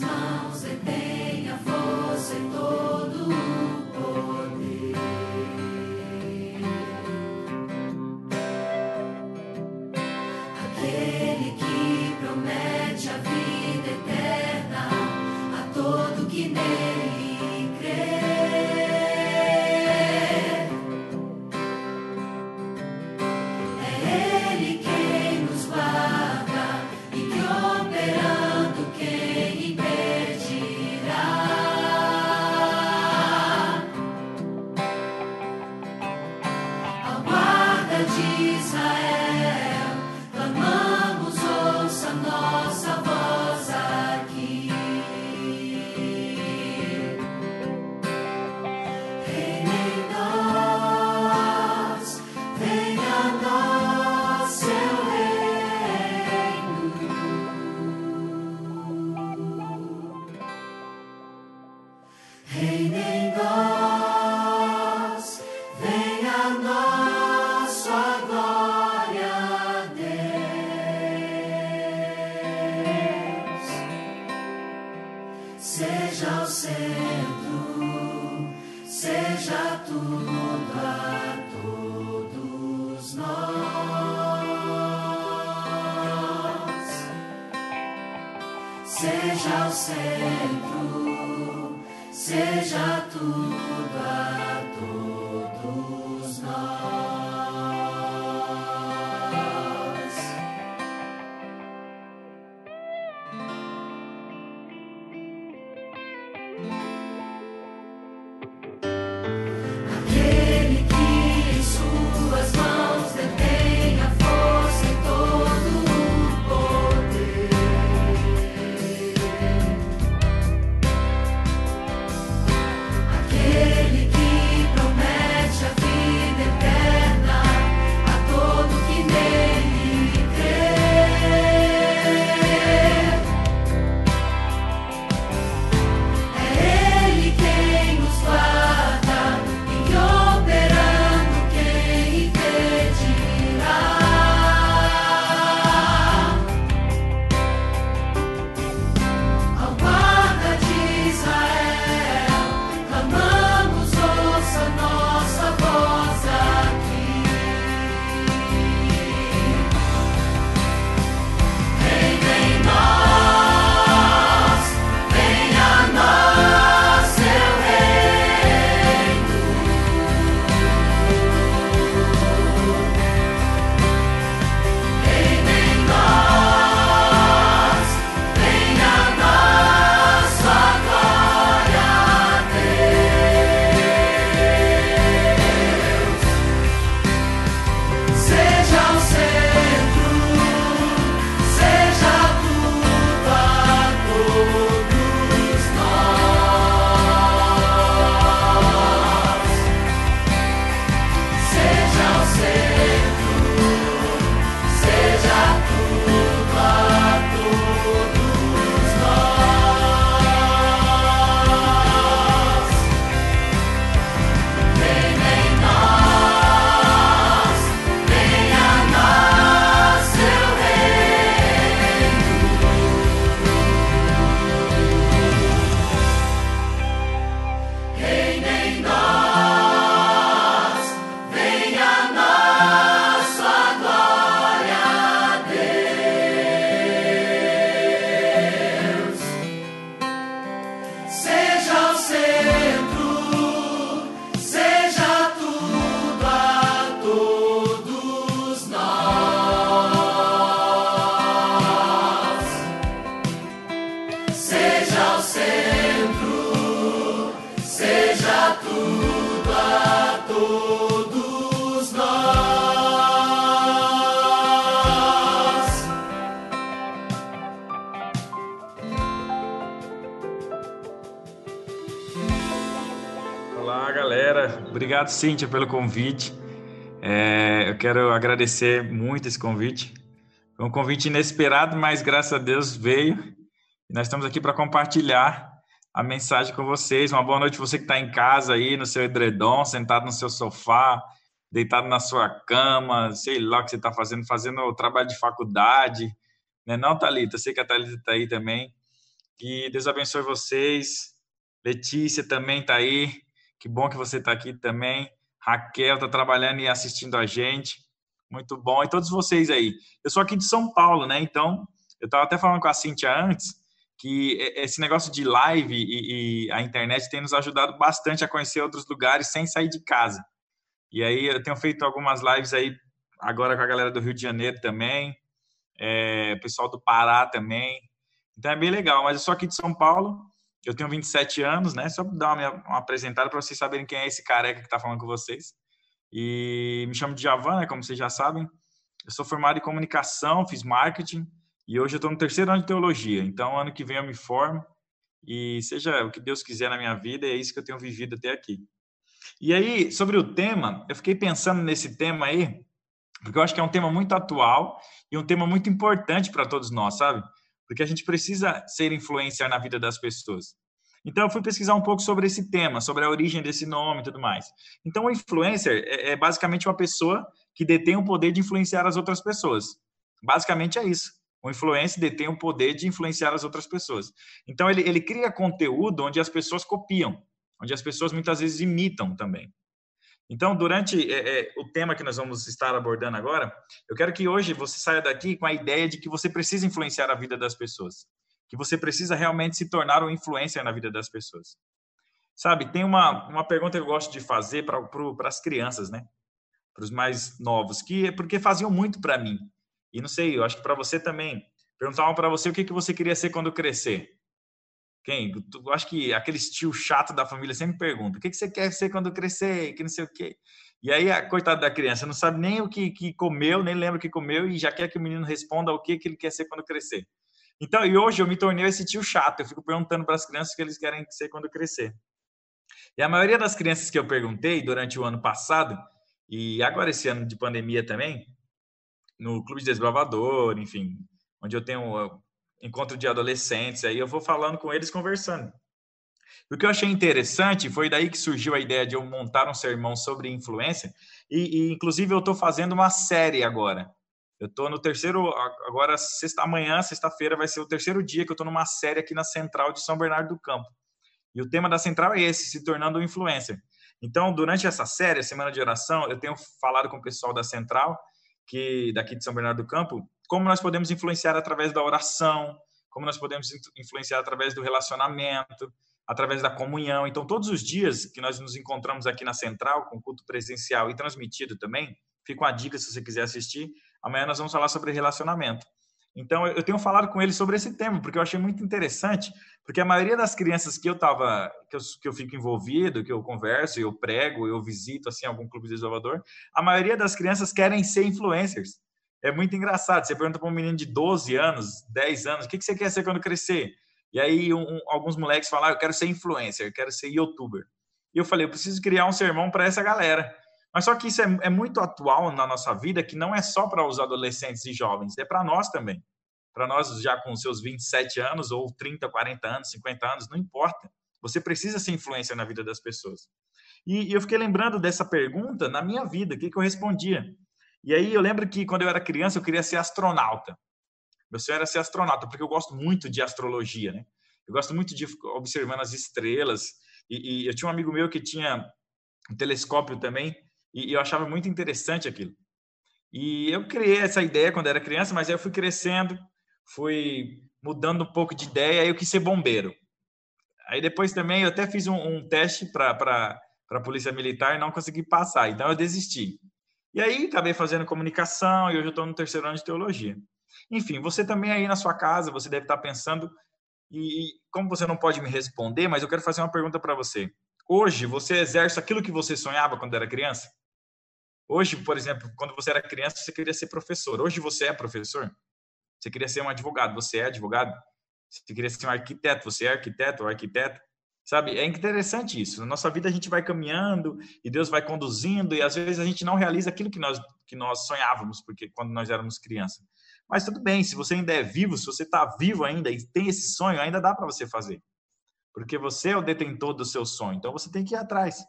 mãos detém a força e todo Jesus. Seja o centro, seja tudo a todos Obrigado, Cíntia, pelo convite. É, eu quero agradecer muito esse convite. Foi um convite inesperado, mas graças a Deus veio. Nós estamos aqui para compartilhar a mensagem com vocês. Uma boa noite você que está em casa aí, no seu edredom, sentado no seu sofá, deitado na sua cama, sei lá o que você está fazendo, fazendo o trabalho de faculdade, Né não, Thalita? Sei que a Thalita está aí também. Que Deus abençoe vocês. Letícia também está aí. Que bom que você está aqui também. Raquel está trabalhando e assistindo a gente. Muito bom. E todos vocês aí. Eu sou aqui de São Paulo, né? Então, eu estava até falando com a Cintia antes que esse negócio de live e, e, a internet tem nos ajudado bastante a conhecer outros lugares sem sair de casa. E aí eu tenho feito algumas lives aí agora com a galera do Rio de Janeiro também, é, pessoal do Pará também. Então é bem legal, mas eu sou aqui de São Paulo, eu tenho 27 anos, né? Só dar uma, uma apresentada para vocês saberem quem é esse careca que está falando com vocês. E me chamo de Javan, né, como vocês já sabem. Eu sou formado em comunicação, fiz marketing e hoje eu estou no terceiro ano de teologia. Então, ano que vem eu me formo e seja o que Deus quiser na minha vida, é isso que eu tenho vivido até aqui. E aí, sobre o tema, eu fiquei pensando nesse tema aí, porque eu acho que é um tema muito atual e um tema muito importante para todos nós, sabe? Porque a gente precisa ser influenciar na vida das pessoas. Então, eu fui pesquisar um pouco sobre esse tema, sobre a origem desse nome e tudo mais. Então, o influencer é, é basicamente uma pessoa que detém o poder de influenciar as outras pessoas. Basicamente é isso. O influencer detém o poder de influenciar as outras pessoas. Então, ele, ele cria conteúdo onde as pessoas copiam, onde as pessoas muitas vezes imitam também. Então, durante é, é, o tema que nós vamos estar abordando agora, eu quero que hoje você saia daqui com a ideia de que você precisa influenciar a vida das pessoas, que você precisa realmente se tornar um influencer na vida das pessoas. Sabe, tem uma, uma pergunta que eu gosto de fazer para as crianças, né? Para os mais novos, que é porque faziam muito para mim. E não sei, eu acho que para você também. Perguntavam para você o que, que você queria ser quando crescer. Quem? Eu acho que aquele tio chato da família sempre pergunta: o que, você quer ser quando crescer? Que não sei o quê. E aí, a coitada da criança não sabe nem o que, que comeu, nem lembra o que comeu, e já quer que o menino responda o que, que ele quer ser quando crescer. Então, e hoje eu me tornei esse tio chato. Eu fico perguntando para as crianças o que eles querem ser quando crescer. E a maioria das crianças que eu perguntei durante o ano passado, e agora esse ano de pandemia também, no Clube de Desbravador, enfim, onde eu tenho encontro de adolescentes, aí eu vou falando com eles, conversando. O que eu achei interessante foi daí que surgiu a ideia de eu montar um sermão sobre influência, e, e inclusive eu estou fazendo uma série agora. Eu estou no terceiro, agora sexta, amanhã, sexta-feira, vai ser o terceiro dia que eu estou numa série aqui na Central de São Bernardo do Campo. E o tema da Central é esse, se tornando um influencer. Então, durante essa série, Semana de Oração, eu tenho falado com o pessoal da Central que daqui de São Bernardo do Campo, como nós podemos influenciar através da oração, como nós podemos influenciar através do relacionamento, através da comunhão. Então, todos os dias que nós nos encontramos aqui na Central, com culto presencial e transmitido também, fica uma dica se você quiser assistir. Amanhã nós vamos falar sobre relacionamento. Então, eu tenho falado com ele sobre esse tema, porque eu achei muito interessante, porque a maioria das crianças que eu tava, que eu, que eu fico envolvido, que eu converso, eu prego, eu visito, assim, algum clube de Salvador, a maioria das crianças querem ser influencers. É muito engraçado. Você pergunta para um menino de 12 anos, 10 anos, o que, você quer ser quando crescer? E aí, um, alguns moleques falam, ah, eu quero ser influencer, eu quero ser youtuber. E eu falei, eu preciso criar um sermão para essa galera. Mas só que isso é, é muito atual na nossa vida, que não é só para os adolescentes e jovens, é para nós também. Para nós, já com seus 27 anos, ou 30, 40 anos, 50 anos, não importa. Você precisa ser influência na vida das pessoas. E, e eu fiquei lembrando dessa pergunta na minha vida, o que, que eu respondia. E aí eu lembro que quando eu era criança, eu queria ser astronauta. Meu sonho era ser astronauta, porque eu gosto muito de astrologia, né? Eu gosto muito de observando as estrelas. E, e eu tinha um amigo meu que tinha um telescópio também, e eu achava muito interessante aquilo. E eu criei essa ideia quando era criança, mas aí eu fui crescendo, fui mudando um pouco de ideia, aí eu quis ser bombeiro. Aí depois também eu até fiz um, um teste para a Polícia Militar e não consegui passar, então eu desisti. E aí acabei fazendo comunicação e hoje eu estou no terceiro ano de teologia. Enfim, você também aí na sua casa, você deve estar pensando, e como você não pode me responder, mas eu quero fazer uma pergunta para você. Hoje, você exerce aquilo que você sonhava quando era criança? Hoje, por exemplo, quando você era criança, você queria ser professor. Hoje você é professor? Você queria ser um advogado, você é advogado? Você queria ser um arquiteto, você é arquiteto ou arquiteta? Sabe, é interessante isso. Na nossa vida a gente vai caminhando e Deus vai conduzindo e às vezes a gente não realiza aquilo que nós que nós sonhávamos porque quando nós éramos crianças. Mas tudo bem, se você ainda é vivo, se você está vivo ainda e tem esse sonho, ainda dá para você fazer, porque você é o detentor do seu sonho. Então você tem que ir atrás.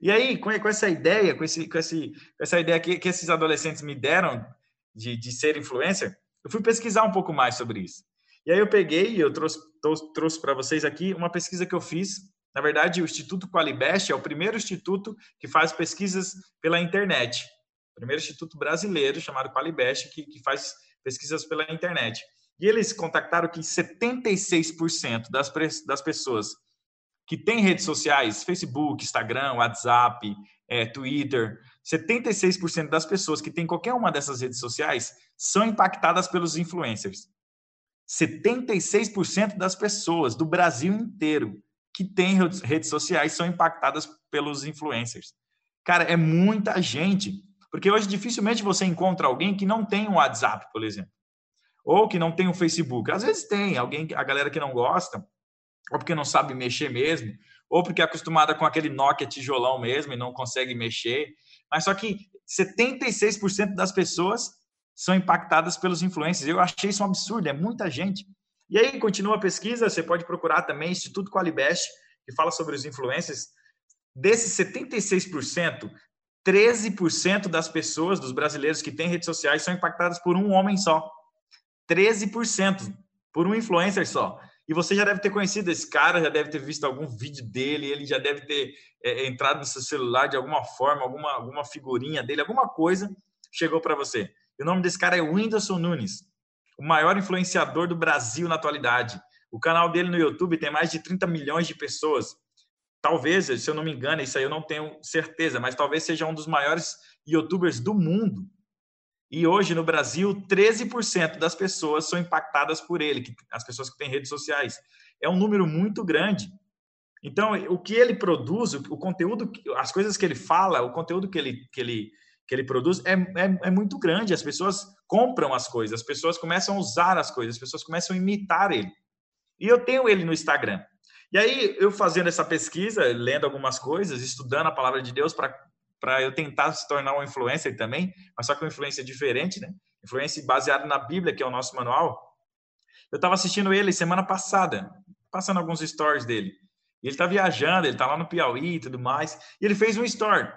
E aí, com, com essa ideia, com, esse, com, esse, com essa ideia que, que esses adolescentes me deram de, de ser influencer, Eu fui pesquisar um pouco mais sobre isso. E aí eu peguei e eu trouxe, trouxe para vocês aqui uma pesquisa que eu fiz. Na verdade, o Instituto Qualibest é o primeiro instituto que faz pesquisas pela internet. O primeiro instituto brasileiro chamado Qualibest que, que faz pesquisas pela internet. E eles contactaram que 76% das, das pessoas que têm redes sociais, Facebook, Instagram, WhatsApp, é, Twitter, 76% das pessoas que têm qualquer uma dessas redes sociais são impactadas pelos influencers. 76% das pessoas do Brasil inteiro que têm redes sociais são impactadas pelos influencers. Cara, é muita gente. Porque hoje dificilmente você encontra alguém que não tem um WhatsApp, por exemplo. Ou que não tem um Facebook. Às vezes tem alguém, a galera que não gosta, ou porque não sabe mexer mesmo, ou porque é acostumada com aquele Nokia tijolão mesmo e não consegue mexer. Mas só que 76% das pessoas são impactadas pelos influencers. Eu achei isso um absurdo, é muita gente. E aí, continua a pesquisa, você pode procurar também Instituto Qualibest, que fala sobre os influencers. Desses 76%, 13% das pessoas, dos brasileiros que têm redes sociais, são impactadas por um homem só. 13%, por um influencer só. E você já deve ter conhecido esse cara, já deve ter visto algum vídeo dele, ele já deve ter é, entrado no seu celular de alguma forma, alguma, alguma figurinha dele, alguma coisa chegou para você. E o nome desse cara é Whindersson Nunes, o maior influenciador do Brasil na atualidade. O canal dele no YouTube tem mais de 30 milhões de pessoas. Talvez, se eu não me engano, isso aí eu não tenho certeza, mas talvez seja um dos maiores youtubers do mundo. E hoje no Brasil, 13% das pessoas são impactadas por ele, as pessoas que têm redes sociais. É um número muito grande. Então, o que ele produz, o conteúdo, as coisas que ele fala, o conteúdo que ele, que ele, que ele produz é, é, é muito grande. As pessoas compram as coisas, as pessoas começam a usar as coisas, as pessoas começam a imitar ele. E eu tenho ele no Instagram. E aí, eu fazendo essa pesquisa, lendo algumas coisas, estudando a palavra de Deus para eu tentar se tornar um influencer também, mas só que uma influência diferente, né? Influência baseada na Bíblia, que é o nosso manual. Eu estava assistindo ele semana passada, passando alguns stories dele. E ele está viajando, ele está lá no Piauí e tudo mais. E ele fez um story.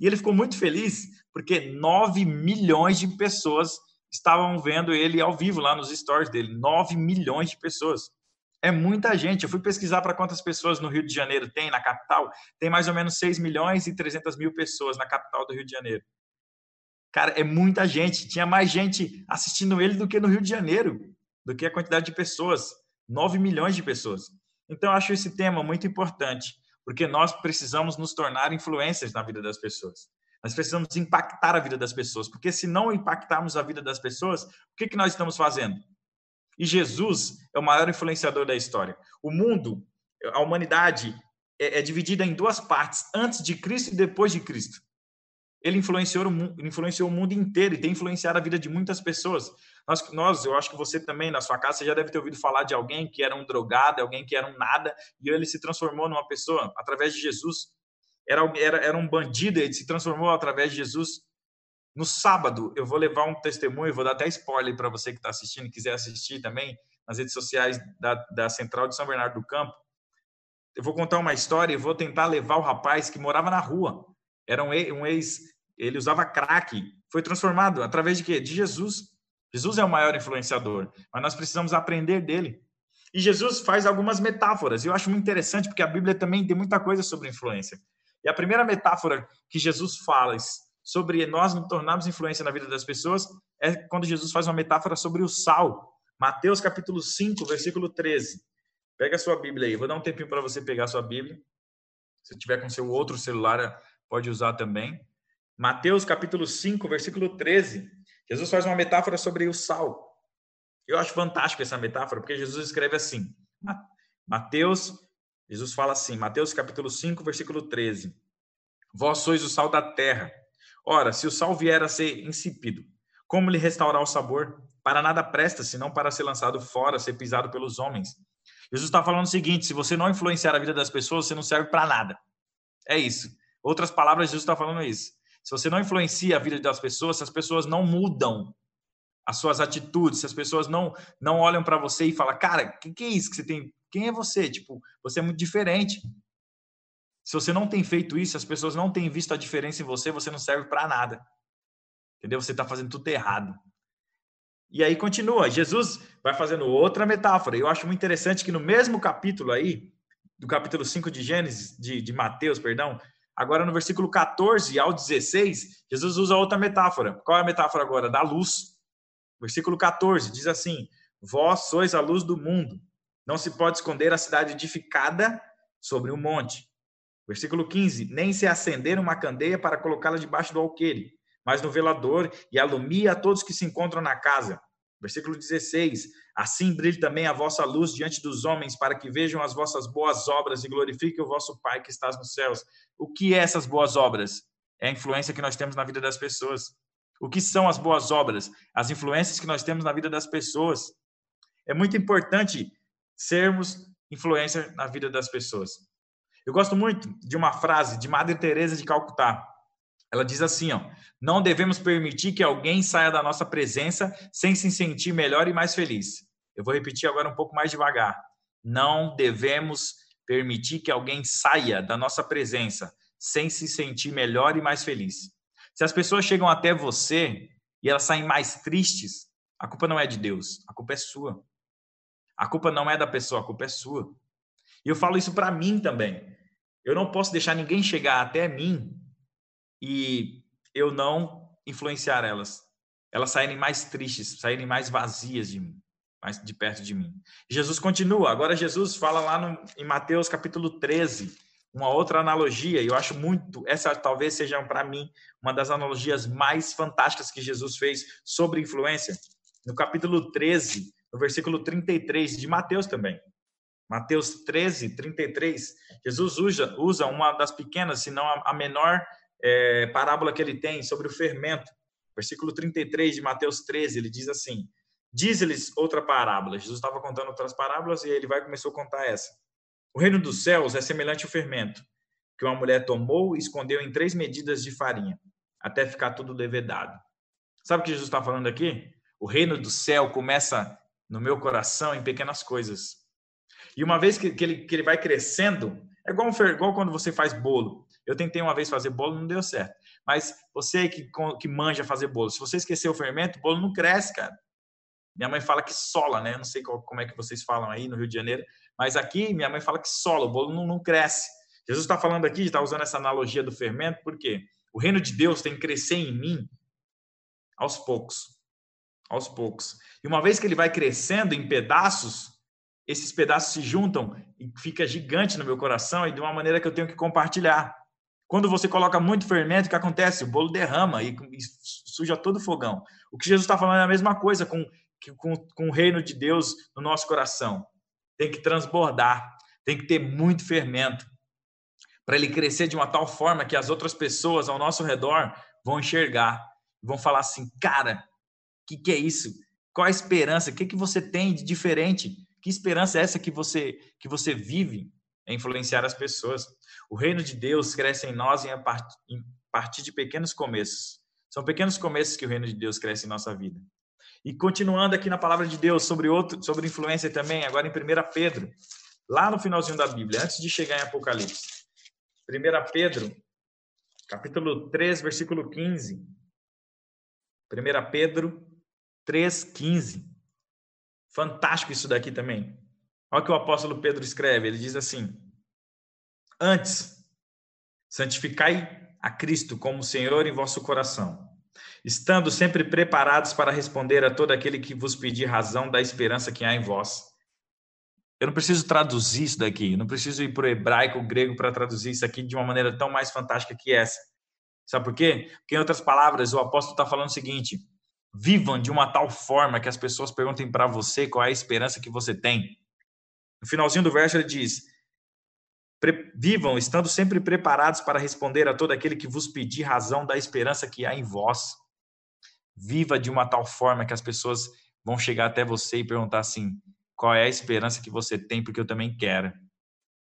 E ele ficou muito feliz porque 9 milhões de pessoas estavam vendo ele ao vivo lá nos stories dele. 9 milhões de pessoas. É muita gente. Eu fui pesquisar para quantas pessoas no Rio de Janeiro tem, na capital. Tem mais ou menos 6 milhões e 300 mil pessoas na capital do Rio de Janeiro. Cara, é muita gente. Tinha mais gente assistindo ele do que no Rio de Janeiro, do que a quantidade de pessoas. 9 milhões de pessoas. Então, eu acho esse tema muito importante, porque nós precisamos nos tornar influências na vida das pessoas. Nós precisamos impactar a vida das pessoas, porque se não impactarmos a vida das pessoas, o que, que nós estamos fazendo? E Jesus é o maior influenciador da história. O mundo, a humanidade, é, é dividida em duas partes, antes de Cristo e depois de Cristo. Ele influenciou o, influenciou o mundo inteiro e tem influenciado a vida de muitas pessoas. Nós, nós, eu acho que você também, na sua casa, já deve ter ouvido falar de alguém que era um drogado, alguém que era um nada, e ele se transformou numa pessoa através de Jesus. Era, era, era um bandido, ele se transformou através de Jesus no sábado, eu vou levar um testemunho, vou dar até spoiler para você que está assistindo, quiser assistir também, nas redes sociais da, da Central de São Bernardo do Campo. Eu vou contar uma história e vou tentar levar o rapaz que morava na rua. Era um, um ex, ele usava crack, foi transformado através de quê? De Jesus. Jesus é o maior influenciador, mas nós precisamos aprender dele. E Jesus faz algumas metáforas, eu acho muito interessante porque a Bíblia também tem muita coisa sobre influência. E a primeira metáfora que Jesus fala sobre nós nos tornarmos influência na vida das pessoas é quando Jesus faz uma metáfora sobre o sal. Mateus capítulo 5, versículo 13. Pega a sua Bíblia aí. Vou dar um tempinho para você pegar a sua Bíblia. Se tiver com seu outro celular, pode usar também. Mateus capítulo 5, versículo 13. Jesus faz uma metáfora sobre o sal. Eu acho fantástico essa metáfora, porque Jesus escreve assim. Mateus, Jesus fala assim, Mateus capítulo 5, versículo 13. Vós sois o sal da terra. Ora, se o sal vier a ser insípido, como lhe restaurar o sabor? Para nada presta, senão para ser lançado fora, ser pisado pelos homens. Jesus está falando o seguinte: se você não influenciar a vida das pessoas, você não serve para nada. É isso. Outras palavras, Jesus está falando isso. Se você não influencia a vida das pessoas, se as pessoas não mudam as suas atitudes, se as pessoas não não olham para você e falam, cara, o que, que é isso que você tem? Quem é você? Tipo, você é muito diferente. Se você não tem feito isso, as pessoas não têm visto a diferença em você, você não serve para nada. Entendeu? Você está fazendo tudo errado. E aí continua. Jesus vai fazendo outra metáfora. Eu acho muito interessante que no mesmo capítulo aí, do capítulo 5 de Gênesis, de, de Mateus, perdão, agora no versículo 14 ao 16, Jesus usa outra metáfora. Qual é a metáfora agora? Da luz. Versículo 14 diz assim: Vós sois a luz do mundo. Não se pode esconder a cidade edificada sobre um monte. Versículo 15: Nem se acender uma candeia para colocá-la debaixo do alqueire, mas no velador e alumia a todos que se encontram na casa. Versículo 16: Assim brilhe também a vossa luz diante dos homens, para que vejam as vossas boas obras e glorifiquem o vosso Pai que estás nos céus. O que é essas boas obras? É a influência que nós temos na vida das pessoas. O que são as boas obras? As influências que nós temos na vida das pessoas. É muito importante sermos influência na vida das pessoas. Eu gosto muito de uma frase de Madre Teresa de Calcutá. Ela diz assim, ó: "Não devemos permitir que alguém saia da nossa presença sem se sentir melhor e mais feliz." Eu vou repetir agora um pouco mais devagar. Não devemos permitir que alguém saia da nossa presença sem se sentir melhor e mais feliz. Se as pessoas chegam até você e elas saem mais tristes, a culpa não é de Deus, a culpa é sua. A culpa não é da pessoa, a culpa é sua. E eu falo isso para mim também. Eu não posso deixar ninguém chegar até mim e eu não influenciar elas. Elas saírem mais tristes, saírem mais vazias de mim, mais de perto de mim. Jesus continua. Agora Jesus fala lá no, em Mateus capítulo 13, uma outra analogia, e eu acho muito, essa talvez seja para mim uma das analogias mais fantásticas que Jesus fez sobre influência. No capítulo 13, no versículo 33 de Mateus também. Mateus 13, 33, Jesus usa, usa uma das pequenas, se não a, menor é, parábola que ele tem sobre o fermento. Versículo 33 de Mateus 13, ele diz assim: Diz-lhes outra parábola. Jesus estava contando outras parábolas e ele vai começou a contar essa. O reino dos céus é semelhante ao fermento, que uma mulher tomou e escondeu em três medidas de farinha, até ficar tudo levedado. Sabe o que Jesus está falando aqui? O reino do céu começa no meu coração em pequenas coisas. E uma vez que, que, ele, que ele vai crescendo, é igual, um, igual quando você faz bolo. Eu tentei uma vez fazer bolo, não deu certo. Mas você que, que manja fazer bolo, se você esquecer o fermento, o bolo não cresce, cara. Minha mãe fala que sola, né? Eu não sei qual, como é que vocês falam aí no Rio de Janeiro, mas aqui minha mãe fala que sola, o bolo não, não cresce. Jesus está falando aqui, está usando essa analogia do fermento, porque o reino de Deus tem que crescer em mim aos poucos. Aos poucos. E uma vez que ele vai crescendo em pedaços, esses pedaços se juntam e fica gigante no meu coração e de uma maneira que eu tenho que compartilhar. Quando você coloca muito fermento, o que acontece? O bolo derrama e, suja todo o fogão. O que Jesus está falando é a mesma coisa com, com, com o reino de Deus no nosso coração. Tem que transbordar, tem que ter muito fermento para ele crescer de uma tal forma que as outras pessoas ao nosso redor vão enxergar, vão falar assim, cara, que, que é isso? Qual a esperança? O que, que você tem de diferente? Que esperança é essa que você que você vive em influenciar as pessoas? O reino de Deus cresce em nós em, part, em partir de pequenos começos. São pequenos começos que o reino de Deus cresce em nossa vida. E continuando aqui na palavra de Deus sobre outro, sobre influência também, agora em 1 Pedro, lá no finalzinho da Bíblia, antes de chegar em Apocalipse. 1 Pedro, capítulo 3, versículo 15. 1 Pedro 3,15. Fantástico isso daqui também. Olha o que o apóstolo Pedro escreve. Ele diz assim: Antes, santificai a Cristo como Senhor em vosso coração, estando sempre preparados para responder a todo aquele que vos pedir razão da esperança que há em vós. Eu não preciso traduzir isso daqui, não preciso ir para o hebraico, grego para traduzir isso aqui de uma maneira tão mais fantástica que essa. Sabe por quê? Porque, em outras palavras, o apóstolo está falando o seguinte: Vivam de uma tal forma que as pessoas perguntem para você qual é a esperança que você tem. No finalzinho do verso ele diz: Vivam estando sempre preparados para responder a todo aquele que vos pedir razão da esperança que há em vós. Viva de uma tal forma que as pessoas vão chegar até você e perguntar assim: qual é a esperança que você tem? Porque eu também quero.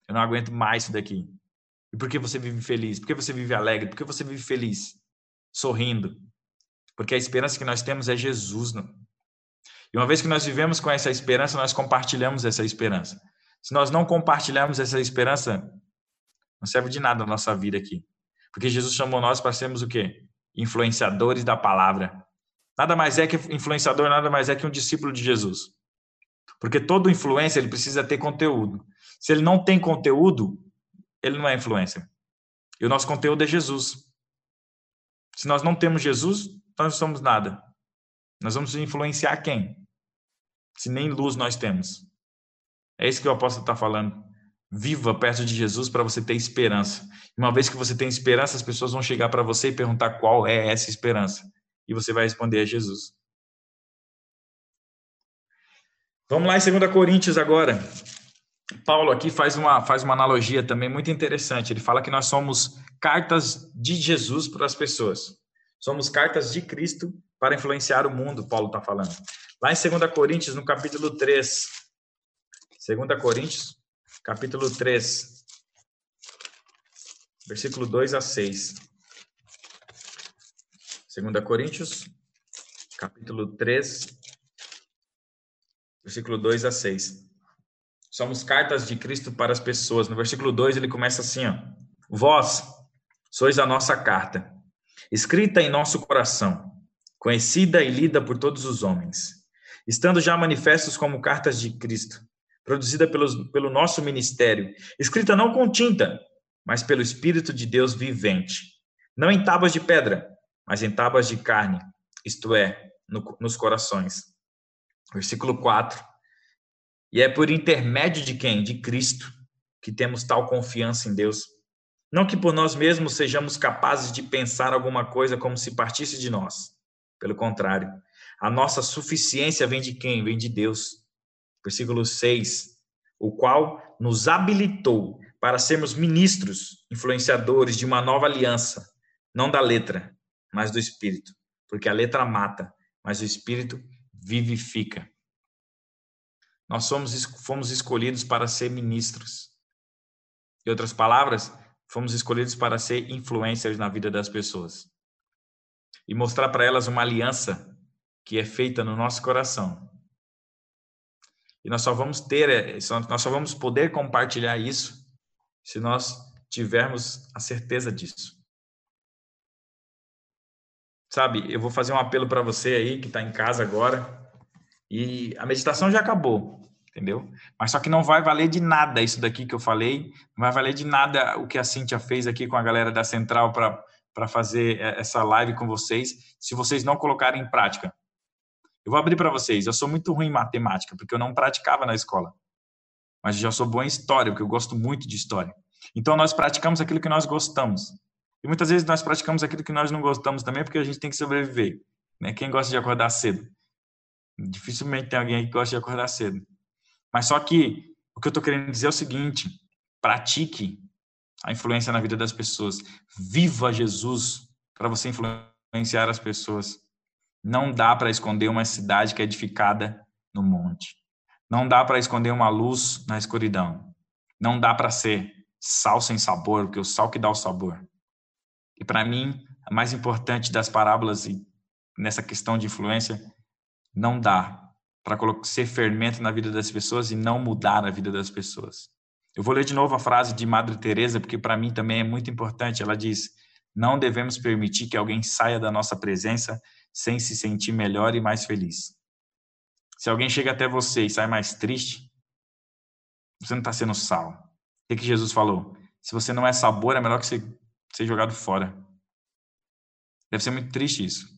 Eu não aguento mais isso daqui. E por que você vive feliz? Por que você vive alegre? Por que você vive feliz? Sorrindo. Porque a esperança que nós temos é Jesus. Não? E uma vez que nós vivemos com essa esperança, nós compartilhamos essa esperança. Se nós não compartilharmos essa esperança, não serve de nada a nossa vida aqui. Porque Jesus chamou nós para sermos o quê? Influenciadores da palavra. Nada mais é que influenciador, nada mais é que um discípulo de Jesus. Porque todo influencer ele precisa ter conteúdo. Se ele não tem conteúdo, ele não é influencer. E o nosso conteúdo é Jesus. Se nós não temos Jesus, nós não somos nada. Nós vamos influenciar quem? Se nem luz nós temos. É isso que o apóstolo está falando. Viva perto de Jesus para você ter esperança. Uma vez que você tem esperança, as pessoas vão chegar para você e perguntar qual é essa esperança. E você vai responder a Jesus. Vamos lá em 2 Coríntios agora. Paulo aqui faz uma, faz uma analogia também muito interessante. Ele fala que nós somos cartas de Jesus para as pessoas. Somos cartas de Cristo para influenciar o mundo, Paulo está falando. Lá em 2 Coríntios, no capítulo 3. 2 Coríntios, capítulo 3, versículo 2 a 6. 2 Coríntios, capítulo 3, versículo 2 a 6. Somos cartas de Cristo para as pessoas. No versículo 2 ele começa assim, ó. Vós sois a nossa carta, escrita em nosso coração, conhecida e lida por todos os homens, estando já manifestos como cartas de Cristo produzida pelos, pelo nosso ministério, escrita não com tinta, mas pelo Espírito de Deus vivente, não em tábuas de pedra, mas em tábuas de carne, isto é, no, nos corações. Versículo 4. E é por intermédio de quem? De Cristo, que temos tal confiança em Deus. Não que por nós mesmos sejamos capazes de pensar alguma coisa como se partisse de nós. Pelo contrário, a nossa suficiência vem de quem? Vem de Deus versículo 6, o qual nos habilitou para sermos ministros, influenciadores de uma nova aliança, não da letra, mas do espírito, porque a letra mata, mas o espírito vivifica. Nós somos fomos escolhidos para ser ministros. Em outras palavras, fomos escolhidos para ser influencers na vida das pessoas e mostrar para elas uma aliança que é feita no nosso coração e nós só vamos ter, é, nós só vamos poder compartilhar isso se nós tivermos a certeza disso. Sabe, eu vou fazer um apelo para você aí que está em casa agora. E a meditação já acabou, entendeu? Mas só que não vai valer de nada isso daqui que eu falei, não vai valer de nada o que a Cintia fez aqui com a galera da Central para fazer é, essa live com vocês, se vocês não colocarem em prática. Eu vou abrir para vocês. Eu sou muito ruim em matemática, porque eu não praticava na escola. Mas já sou bom em história, porque eu gosto muito de história. Então, nós praticamos aquilo que nós gostamos. E muitas vezes nós praticamos aquilo que nós não gostamos também, porque a gente tem que sobreviver. Né? Quem gosta de acordar cedo? Dificilmente tem alguém que gosta de acordar cedo. Mas só que o que eu estou querendo dizer é o seguinte: pratique a influência na vida das pessoas. Viva Jesus para você influenciar as pessoas. Não dá para esconder uma cidade que é edificada no monte. Não dá para esconder uma luz na escuridão. Não dá para ser sal sem sabor, porque o sal que dá o sabor. E para mim, a mais importante das parábolas nessa questão de influência, não dá para ser fermento na vida das pessoas e não mudar a vida das pessoas. Eu vou ler de novo a frase de Madre Teresa, porque para mim também é muito importante. Ela diz: "Não devemos permitir que alguém saia da nossa presença sem se sentir melhor e mais feliz. Se alguém chega até você e sai mais triste, você não está sendo sal. O que, que Jesus falou? Se você não é sabor, é melhor que você ser jogado fora. Deve ser muito triste isso.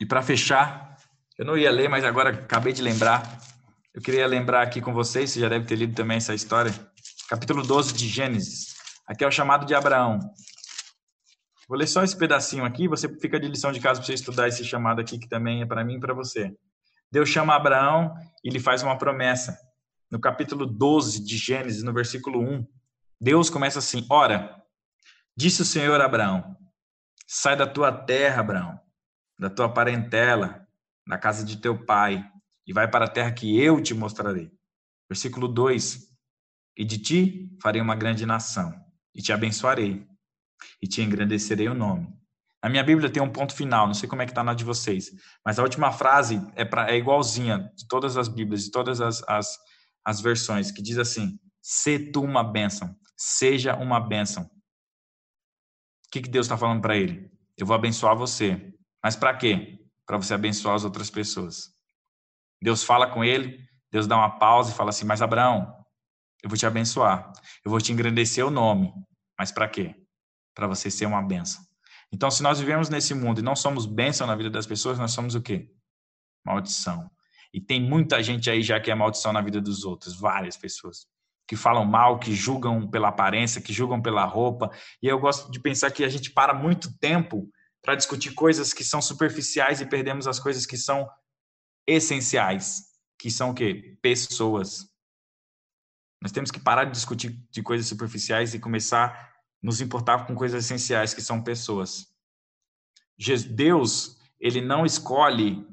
E para fechar, eu não ia ler, mas agora acabei de lembrar. Eu queria lembrar aqui com vocês, você já deve ter lido também essa história. Capítulo 12 de Gênesis. Aqui é o chamado de Abraão. Vou ler só esse pedacinho aqui, você fica de lição de casa para você estudar esse chamado aqui, que também é para mim e para você. Deus chama Abraão e lhe faz uma promessa. No capítulo 12 de Gênesis, no versículo 1, Deus começa assim: Ora, disse o Senhor a Abraão: Sai da tua terra, Abraão, da tua parentela, da casa de teu pai, e vai para a terra que eu te mostrarei. Versículo 2: E de ti farei uma grande nação, e te abençoarei e te engrandecerei o nome. Na minha Bíblia tem um ponto final, não sei como é que está na de vocês, mas a última frase é, pra, é igualzinha de todas as Bíblias, de todas as, as, as versões, que diz assim: Se tu uma bênção, seja uma bênção. O que, que Deus está falando para ele? Eu vou abençoar você. Mas para quê? Para você abençoar as outras pessoas. Deus fala com ele, Deus dá uma pausa e fala assim: Mas Abraão, eu vou te abençoar, eu vou te engrandecer o nome. Mas para quê? Para você ser uma benção. Então, se nós vivemos nesse mundo e não somos bênção na vida das pessoas, nós somos o quê? Maldição. E tem muita gente aí já que é maldição na vida dos outros, várias pessoas que falam mal, que julgam pela aparência, que julgam pela roupa. E eu gosto de pensar que a gente para muito tempo para discutir coisas que são superficiais e perdemos as coisas que são essenciais, que são o quê? Pessoas. Nós temos que parar de discutir de coisas superficiais e começar a nos importar com coisas essenciais, que são pessoas. Deus, ele não escolhe,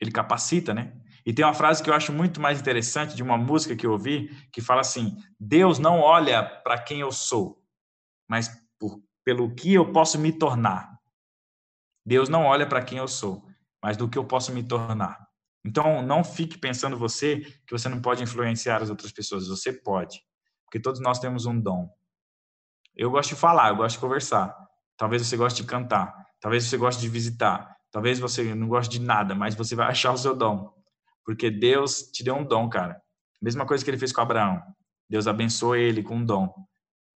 ele capacita, né? E tem uma frase que eu acho muito mais interessante de uma música que eu ouvi, que fala assim: Deus não olha para quem eu sou, mas por, pelo que eu posso me tornar. Deus não olha para quem eu sou, mas do que eu posso me tornar. Então, não fique pensando você que você não pode influenciar as outras pessoas. Você pode, porque todos nós temos um dom. Eu gosto de falar, eu gosto de conversar. Talvez você goste de cantar, talvez você goste de visitar, talvez você não goste de nada, mas você vai achar o seu dom. Porque Deus te deu um dom, cara. Mesma coisa que ele fez com Abraão. Deus abençoou ele com um dom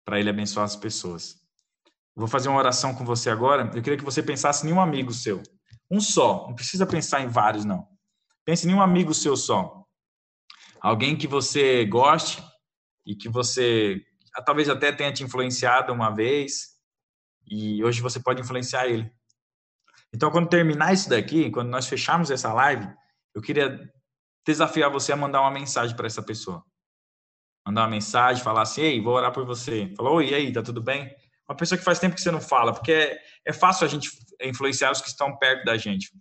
para ele abençoar as pessoas. Vou fazer uma oração com você agora. Eu queria que você pensasse em um amigo seu. Um só. Não precisa pensar em vários, não. Pense em um amigo seu só. Alguém que você goste e que você talvez até tenha te influenciado uma vez e hoje você pode influenciar ele. Então, quando terminar isso daqui, quando nós fecharmos essa live, eu queria desafiar você a mandar uma mensagem para essa pessoa. Mandar uma mensagem, falar assim: "Ei, vou orar por você". Falou: "Oi, e aí, tá tudo bem?" Uma pessoa que faz tempo que você não fala, porque é, é fácil a gente influenciar os que estão perto da gente.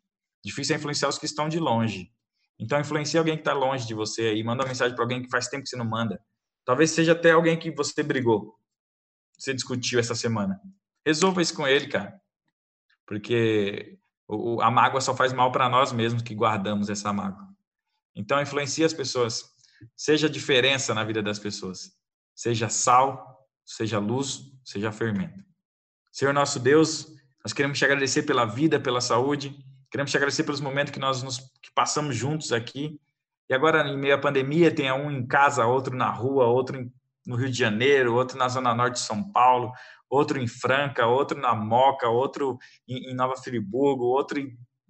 Difícil é influenciar os que estão de longe. Então, influencia alguém que está longe de você aí, manda uma mensagem para alguém que faz tempo que você não manda. Talvez seja até alguém que você brigou, você discutiu essa semana. Resolva isso com ele, cara. Porque o, a mágoa só faz mal para nós mesmos que guardamos essa mágoa. Então, influencie as pessoas. Seja diferença na vida das pessoas. Seja sal, seja luz, seja fermento. Senhor nosso Deus, nós queremos te agradecer pela vida, pela saúde. Queremos te agradecer pelos momentos que nós nos, que passamos juntos aqui. E agora, em meio à pandemia, tem um em casa, outro na rua, outro no Rio de Janeiro, outro na Zona Norte de São Paulo, outro em Franca, outro na Moca, outro em, Nova Friburgo, outro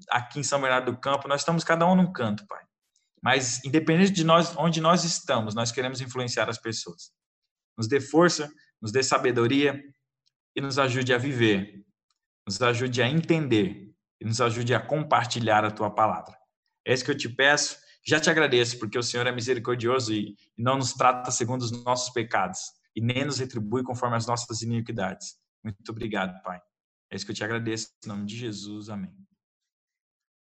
aqui em São Bernardo do Campo. Nós estamos cada um num canto, Pai. Mas, independente de nós, onde nós estamos, nós queremos influenciar as pessoas. Nos dê força, nos dê sabedoria e nos ajude a viver, nos ajude a entender e nos ajude a compartilhar a tua palavra. É isso que eu te peço. Já te agradeço, porque o Senhor é misericordioso e não nos trata segundo os nossos pecados e nem nos retribui conforme as nossas iniquidades. Muito obrigado, Pai. É isso que eu te agradeço. Em nome de Jesus. Amém.